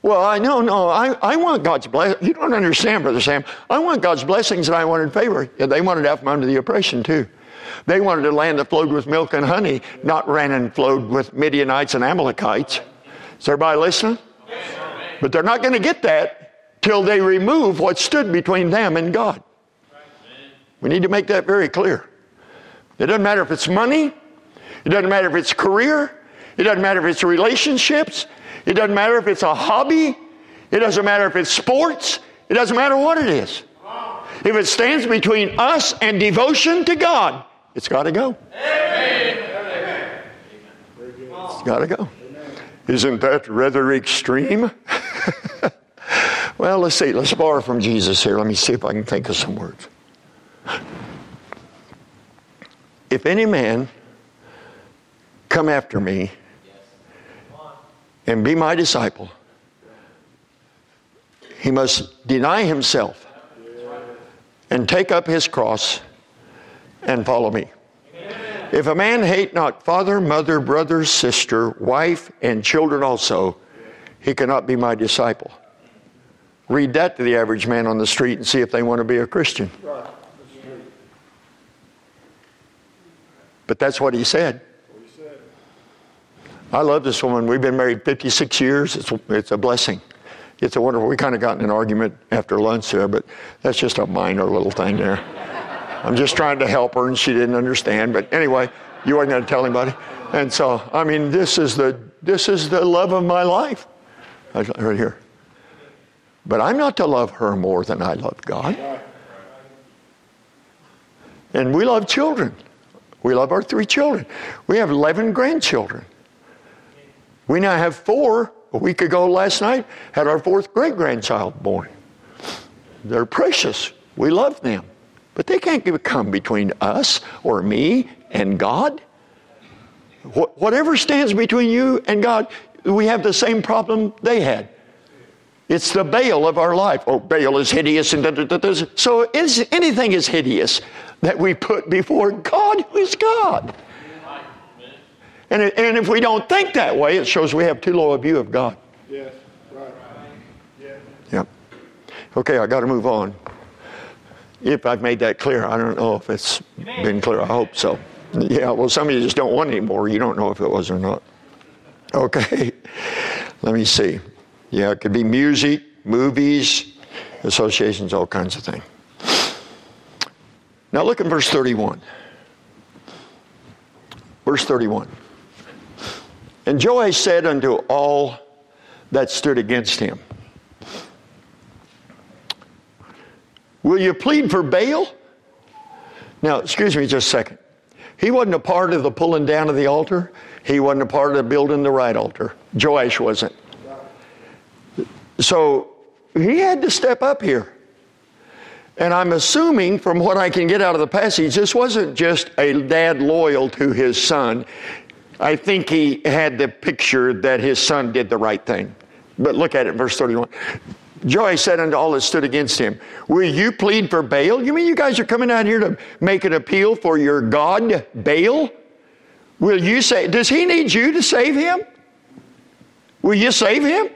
S1: Well, I know, no, I, I want God's blessing. You don't understand, Brother Sam. I want God's blessings and I wanted favor. Yeah, they wanted out from under the oppression too. They wanted a land that flowed with milk and honey, not ran and flowed with Midianites and Amalekites. Is everybody listening? But they're not going to get that till they remove what stood between them and God. We need to make that very clear. It doesn't matter if it's money, it doesn't matter if it's career, it doesn't matter if it's relationships, it doesn't matter if it's a hobby. It doesn't matter if it's sports. It doesn't matter what it is. If it stands between us and devotion to God, it's got to go. It's got to go. Isn't that rather extreme? well, let's see. Let's borrow from Jesus here. Let me see if I can think of some words. If any man come after me, and be my disciple, he must deny himself and take up his cross and follow me. If a man hate not father, mother, brother, sister, wife, and children also, he cannot be my disciple. Read that to the average man on the street and see if they want to be a Christian. But that's what he said. I love this woman. We've been married 56 years. It's, it's a blessing. It's a wonderful. We kind of got in an argument after lunch there, but that's just a minor little thing there. I'm just trying to help her, and she didn't understand. But anyway, you weren't going to tell anybody. And so, I mean, this is the this is the love of my life, right here. But I'm not to love her more than I love God. And we love children. We love our three children. We have 11 grandchildren. We now have four. A week ago last night, had our fourth great grandchild born. They're precious. We love them. But they can't come between us or me and God. Wh- whatever stands between you and God, we have the same problem they had. It's the Baal of our life. Oh, Baal is hideous, and so is, anything is hideous that we put before God, who is God. And, and if we don't think that way, it shows we have too low a view of God. Yes, right. Yeah. Yep. Okay, I got to move on. If I've made that clear, I don't know if it's been clear. I hope so. Yeah, well, some of you just don't want any more. You don't know if it was or not. Okay, let me see. Yeah, it could be music, movies, associations, all kinds of things. Now look at verse 31. Verse 31. And Joash said unto all that stood against him, Will you plead for Baal? Now, excuse me just a second. He wasn't a part of the pulling down of the altar. He wasn't a part of building the right altar. Joash wasn't. So he had to step up here. And I'm assuming from what I can get out of the passage, this wasn't just a dad loyal to his son. I think he had the picture that his son did the right thing. But look at it, verse 31. Joash said unto all that stood against him, Will you plead for Baal? You mean you guys are coming out here to make an appeal for your God, Baal? Will you say, does he need you to save him? Will you save him?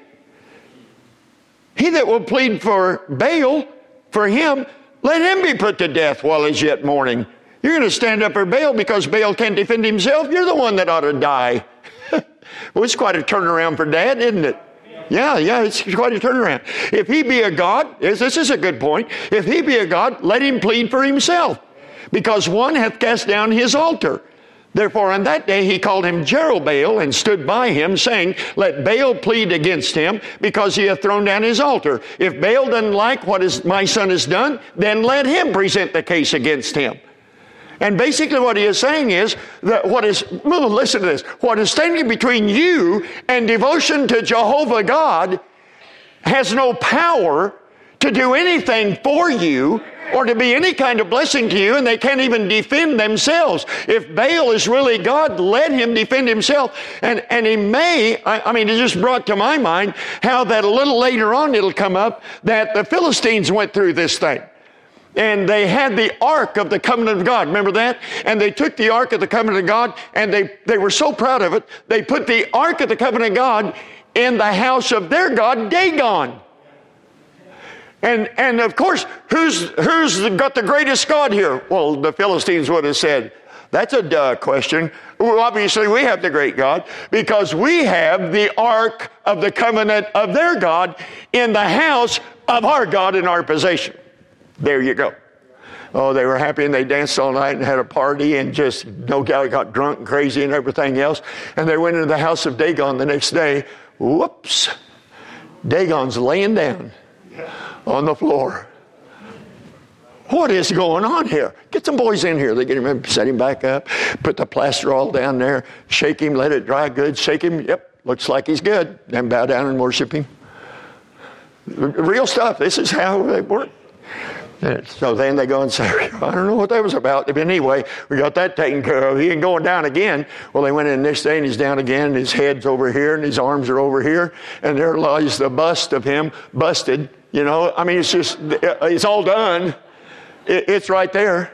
S1: He that will plead for Baal, for him, let him be put to death while he's yet mourning. You're going to stand up for Baal because Baal can't defend himself. You're the one that ought to die. well, it's quite a turnaround for dad, isn't it? Yeah, yeah, it's quite a turnaround. If he be a God, this is a good point. If he be a God, let him plead for himself, because one hath cast down his altar. Therefore, on that day he called him Jerubbaal and stood by him, saying, Let Baal plead against him, because he hath thrown down his altar. If Baal doesn't like what my son has done, then let him present the case against him. And basically, what he is saying is that what is, listen to this, what is standing between you and devotion to Jehovah God has no power to do anything for you or to be any kind of blessing to you, and they can't even defend themselves. If Baal is really God, let him defend himself. And, and he may, I, I mean, it just brought to my mind how that a little later on it'll come up that the Philistines went through this thing and they had the ark of the covenant of God. Remember that? And they took the ark of the covenant of God and they, they were so proud of it, they put the ark of the covenant of God in the house of their God, Dagon. And, and of course, who's, who's got the greatest God here? Well, the Philistines would have said, that's a duh question. Well, obviously, we have the great God because we have the ark of the covenant of their God in the house of our God in our possession. There you go. Oh, they were happy and they danced all night and had a party and just no doubt got drunk and crazy and everything else. And they went into the house of Dagon the next day. Whoops. Dagon's laying down on the floor. What is going on here? Get some boys in here. They get him, set him back up, put the plaster all down there, shake him, let it dry good, shake him. Yep, looks like he's good. Then bow down and worship him. Real stuff. This is how they work. So then they go and say, I don't know what that was about. But anyway, we got that taken care of. He ain't going down again. Well, they went in the next day and he's down again. And his head's over here and his arms are over here. And there lies the bust of him, busted. You know, I mean, it's just, it's all done. It's right there.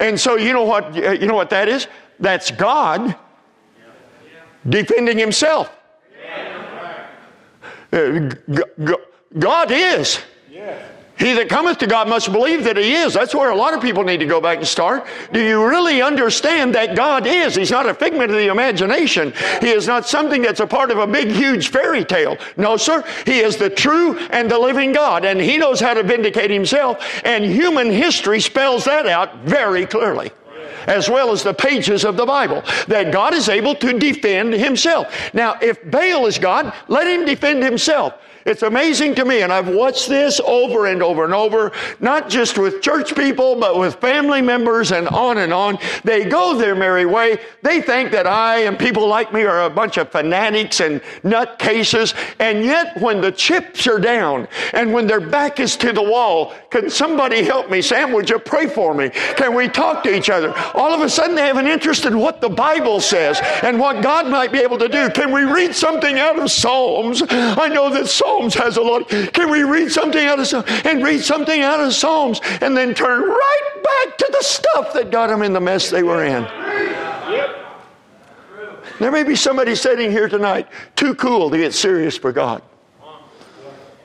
S1: And so you know what, you know what that is? That's God defending himself. Uh, God is. He that cometh to God must believe that He is. That's where a lot of people need to go back and start. Do you really understand that God is? He's not a figment of the imagination. He is not something that's a part of a big, huge fairy tale. No, sir. He is the true and the living God, and He knows how to vindicate Himself, and human history spells that out very clearly as well as the pages of the Bible, that God is able to defend himself. Now, if Baal is God, let him defend himself. It's amazing to me, and I've watched this over and over and over, not just with church people, but with family members and on and on. They go their merry way. They think that I and people like me are a bunch of fanatics and nutcases, and yet when the chips are down and when their back is to the wall, can somebody help me? Sam, would you pray for me? Can we talk to each other? All of a sudden they have an interest in what the Bible says and what God might be able to do. Can we read something out of Psalms? I know that Psalms Psalms has a lot. Can we read something out of and read something out of Psalms and then turn right back to the stuff that got them in the mess they were in? There may be somebody sitting here tonight too cool to get serious for God.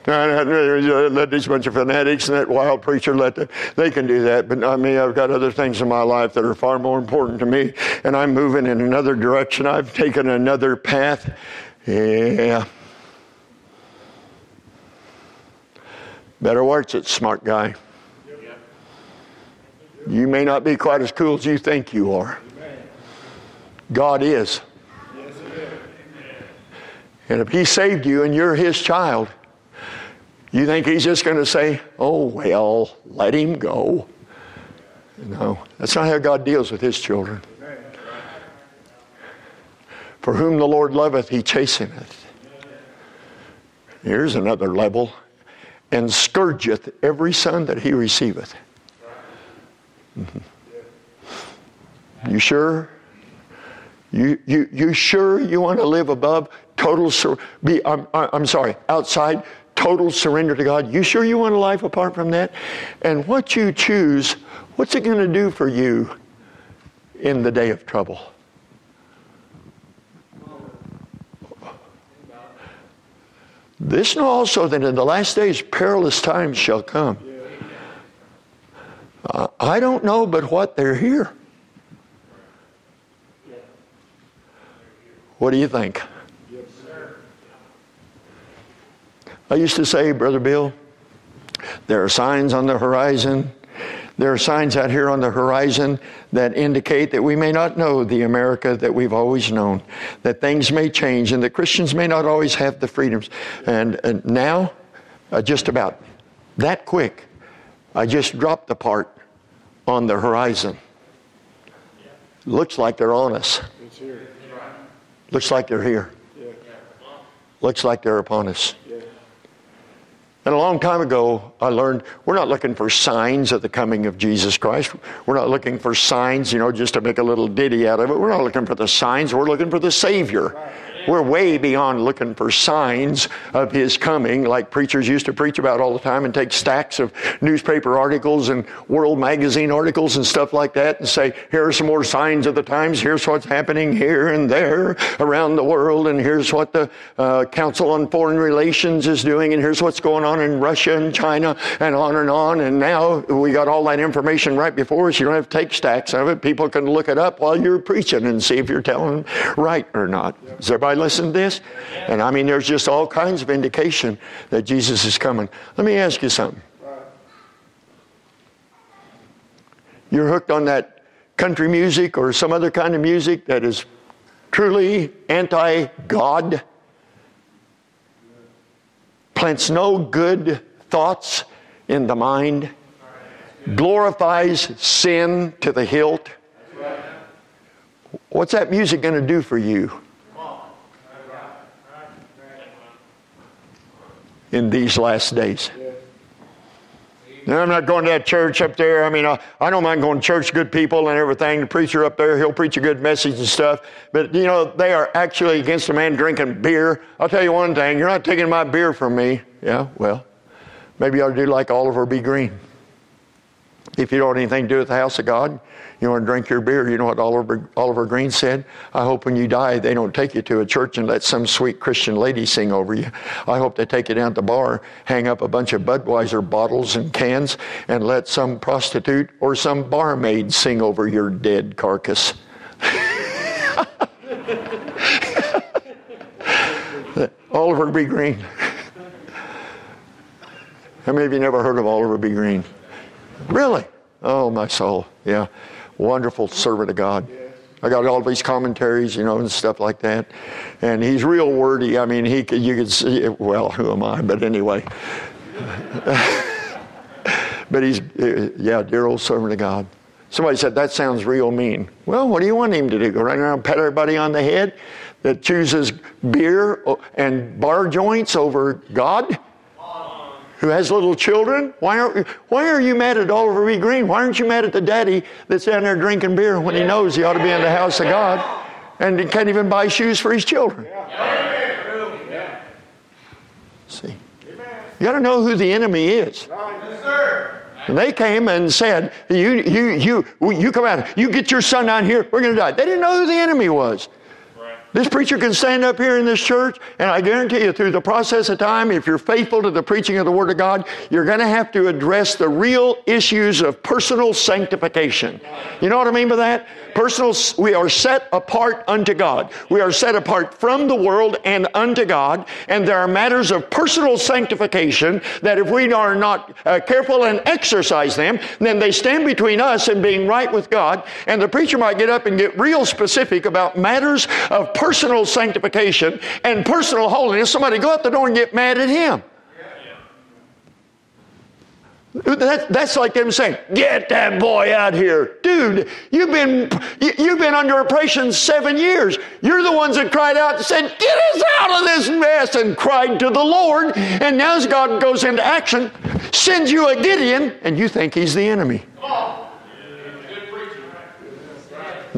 S1: Let these bunch of fanatics and that wild preacher let them, they can do that. But I mean, I've got other things in my life that are far more important to me, and I'm moving in another direction. I've taken another path. Yeah. Better watch it, smart guy. You may not be quite as cool as you think you are. God is. And if He saved you and you're His child, you think He's just going to say, oh, well, let Him go. No, that's not how God deals with His children. For whom the Lord loveth, He chasteneth. Here's another level. And scourgeth every son that He receiveth. Mm-hmm. You sure? You, you, you sure you want to live above total, sur- be, I'm, I'm sorry, outside total surrender to God? You sure you want a life apart from that? And what you choose, what's it going to do for you in the day of trouble? This know also that in the last days perilous times shall come. Uh, I don't know but what they're here. What do you think? I used to say, Brother Bill, there are signs on the horizon. There are signs out here on the horizon that indicate that we may not know the America that we've always known, that things may change, and that Christians may not always have the freedoms. And, and now, uh, just about that quick, I just dropped the part on the horizon. Looks like they're on us. Looks like they're here. Looks like they're upon us. And a long time ago, I learned we're not looking for signs of the coming of Jesus Christ. We're not looking for signs, you know, just to make a little ditty out of it. We're not looking for the signs. We're looking for the Savior. We're way beyond looking for signs of His coming, like preachers used to preach about all the time and take stacks of newspaper articles and world magazine articles and stuff like that and say, here are some more signs of the times. Here's what's happening here and there around the world. And here's what the uh, Council on Foreign Relations is doing. And here's what's going on in Russia and China and on and on. And now we got all that information right before us. You don't have to take stacks of it. People can look it up while you're preaching and see if you're telling right or not. Is everybody listen to this? And I mean, there's just all kinds of indication that Jesus is coming. Let me ask you something. You're hooked on that country music or some other kind of music that is truly anti God, plants no good thoughts in the mind, glorifies sin to the hilt. What's that music going to do for you? In these last days. Now, I'm not going to that church up there. I mean, I, I don't mind going to church, good people and everything. The preacher up there, he'll preach a good message and stuff. But, you know, they are actually against a man drinking beer. I'll tell you one thing you're not taking my beer from me. Yeah, well, maybe to do like Oliver B. Greene. If you don't want anything to do with the house of God, you want to drink your beer. You know what Oliver, Oliver Greene said? I hope when you die, they don't take you to a church and let some sweet Christian lady sing over you. I hope they take you down to the bar, hang up a bunch of Budweiser bottles and cans, and let some prostitute or some barmaid sing over your dead carcass. Oliver B. Greene. How many of you never heard of Oliver B. Greene? Really? Oh, my soul. Yeah wonderful servant of God. I got all these commentaries, you know, and stuff like that. And he's real wordy. I mean, he could, you could see, well, who am I? But anyway. but he's, yeah, dear old servant of God. Somebody said, that sounds real mean. Well, what do you want him to do? Go right around and pat everybody on the head that chooses beer and bar joints over God? Who has little children? Why, are why are you mad at Oliver B. Greene? Why aren't you mad at the daddy that's down there drinking beer when he knows he ought to be in the house of God and he can't even buy shoes for his children? See, you got to know who the enemy is. And they came and said, you, you, you, you come out, you get your son down here, we're going to die. They didn't know who the enemy was. This preacher can stand up here in this church, and I guarantee you, through the process of time, if you're faithful to the preaching of the Word of God, you're going to have to address the real issues of personal sanctification. You know what I mean by that? Personal, we are set apart unto God. We are set apart from the world and unto God, and there are matters of personal sanctification that if we are not uh, careful and exercise them, then they stand between us and being right with God. And the preacher might get up and get real specific about matters of personal personal sanctification and personal holiness, somebody go out the door and get mad at him. That, that's like them saying, "Get that boy out here, dude. You've been you've been under oppression seven years. You're the ones that cried out and said, "Get us out of this mess!" and cried to the Lord. And now, as God goes into action, sends you a Gideon, and you think he's the enemy.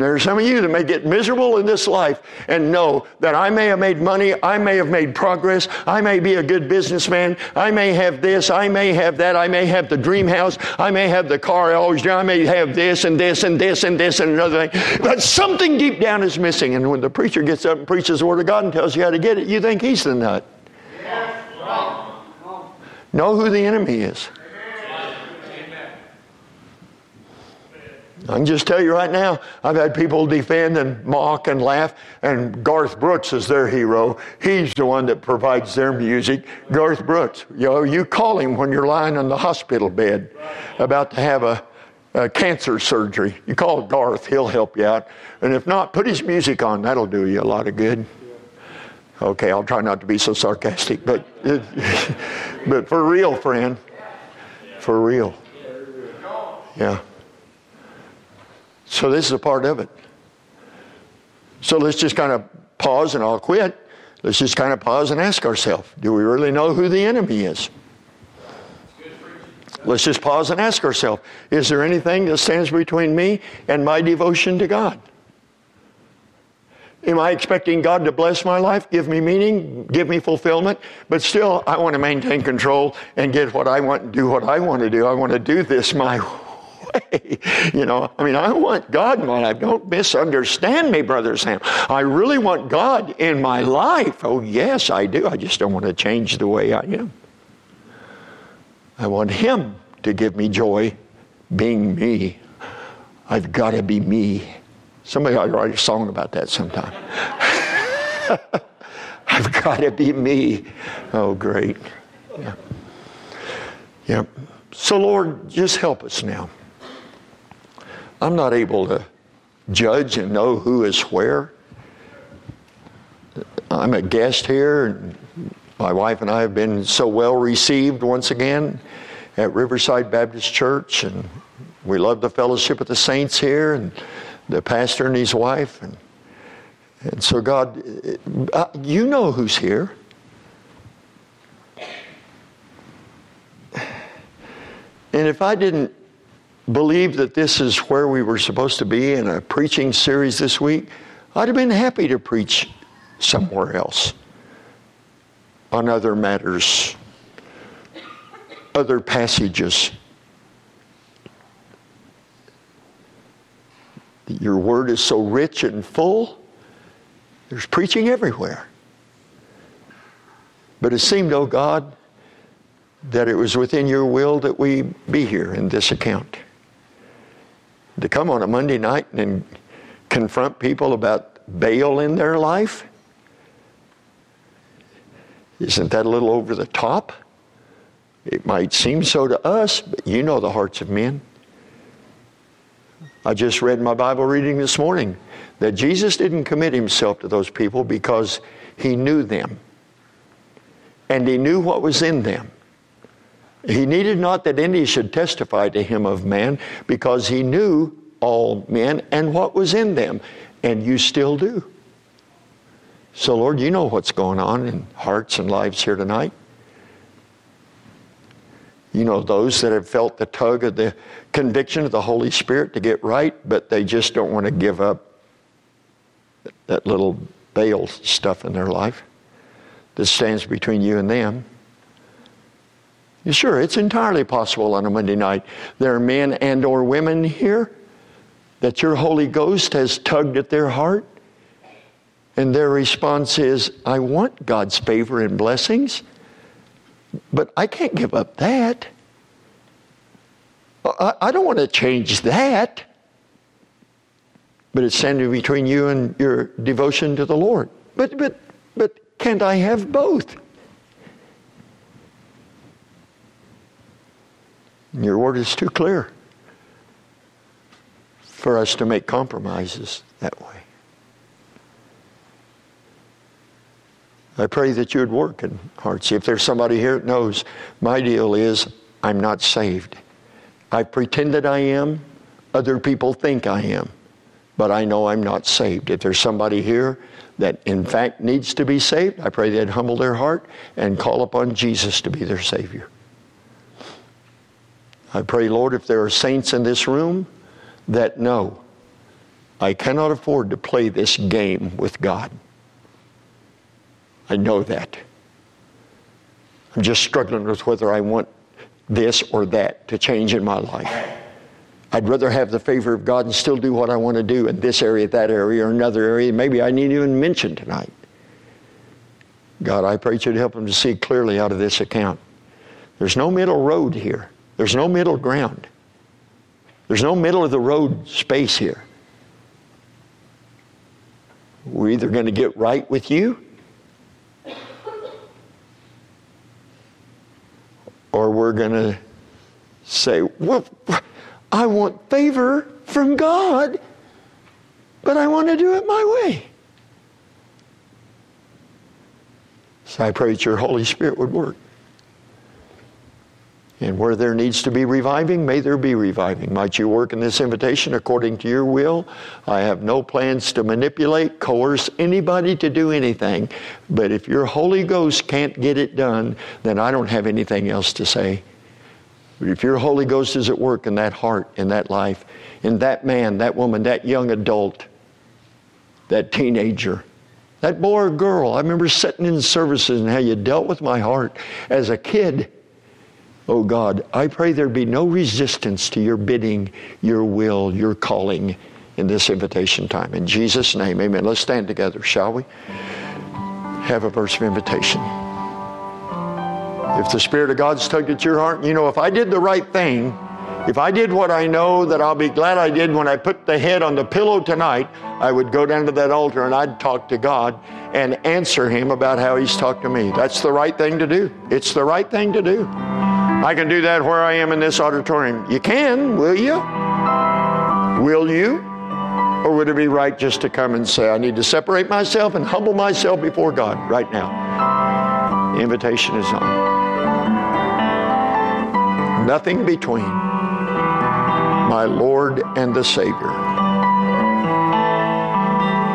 S1: There are some of you that may get miserable in this life and know that I may have made money, I may have made progress, I may be a good businessman, I may have this, I may have that, I may have the dream house, I may have the car I always do, I may have this and this and this and this and another thing. But something deep down is missing. And when the preacher gets up and preaches the Word of God and tells you how to get it, you think he's the nut. Know who the enemy is. I can just tell you right now, I've had people defend and mock and laugh, and Garth Brooks is their hero. He's the one that provides their music. Garth Brooks. You know, you call him when you're lying on the hospital bed about to have a, a cancer surgery. You call Garth, he'll help you out. And if not, put his music on. That'll do you a lot of good. Okay, I'll try not to be so sarcastic, but, it, but for real, friend, for real. Yeah. So this is a part of it. So let's just kind of pause and I'll quit. Let's just kind of pause and ask ourselves do we really know who the enemy is? Let's just pause and ask ourselves is there anything that stands between me and my devotion to God? Am I expecting God to bless my life, give me meaning, give me fulfillment? But still, I want to maintain control and get what I want and do what I want to do. I want to do this my way. You know, I mean, I want God in my life. Don't misunderstand me, Brother Sam. I really want God in my life. Oh, yes, I do. I just don't want to change the way I am. I want Him to give me joy being me. I've got to be me. Somebody ought to write a song about that sometime. I've got to be me. Oh, great. Yeah. Yeah. So, Lord, just help us now. I'm not able to judge and know who is where. I'm a guest here, and my wife and I have been so well received once again at Riverside Baptist Church, and we love the fellowship of the saints here, and the pastor and his wife, and and so God, uh, you know who's here. And if I didn't believed that this is where we were supposed to be in a preaching series this week, I'd have been happy to preach somewhere else on other matters, other passages. Your word is so rich and full, there's preaching everywhere. But it seemed, oh God, that it was within your will that we be here in this account to come on a Monday night and confront people about Baal in their life? Isn't that a little over the top? It might seem so to us, but you know the hearts of men. I just read my Bible reading this morning that Jesus didn't commit himself to those people because he knew them and he knew what was in them. He needed not that any should testify to him of man, because he knew all men and what was in them, and you still do. So, Lord, you know what's going on in hearts and lives here tonight. You know those that have felt the tug of the conviction of the Holy Spirit to get right, but they just don't want to give up that little Baal stuff in their life that stands between you and them. Sure, it's entirely possible on a Monday night. There are men and or women here that your Holy Ghost has tugged at their heart and their response is, I want God's favor and blessings, but I can't give up that. I, I don't want to change that. But it's standing between you and your devotion to the Lord. But, but, but can't I have both? Your word is too clear for us to make compromises that way. I pray that you would work in hearts. If there's somebody here that knows, my deal is I'm not saved. I pretend that I am. Other people think I am. But I know I'm not saved. If there's somebody here that in fact needs to be saved, I pray they'd humble their heart and call upon Jesus to be their Savior. I pray, Lord, if there are saints in this room that know I cannot afford to play this game with God. I know that. I'm just struggling with whether I want this or that to change in my life. I'd rather have the favor of God and still do what I want to do in this area, that area, or another area. Maybe I need even mention tonight. God, I pray you to help them to see clearly out of this account. There's no middle road here. There's no middle ground. There's no middle of the road space here. We're either going to get right with you or we're going to say, well, I want favor from God, but I want to do it my way. So I pray that your Holy Spirit would work. And where there needs to be reviving, may there be reviving. Might you work in this invitation according to your will? I have no plans to manipulate, coerce anybody to do anything. But if your Holy Ghost can't get it done, then I don't have anything else to say. But if your Holy Ghost is at work in that heart, in that life, in that man, that woman, that young adult, that teenager, that boy or girl, I remember sitting in services and how you dealt with my heart as a kid Oh God, I pray there be no resistance to your bidding, your will, your calling in this invitation time. In Jesus' name, amen. Let's stand together, shall we? Have a verse of invitation. If the Spirit of God's tugged at your heart, you know, if I did the right thing, if I did what I know that I'll be glad I did when I put the head on the pillow tonight, I would go down to that altar and I'd talk to God and answer Him about how He's talked to me. That's the right thing to do. It's the right thing to do. I can do that where I am in this auditorium. You can, will you? Will you? Or would it be right just to come and say, I need to separate myself and humble myself before God right now? The invitation is on. Nothing between my Lord and the Savior.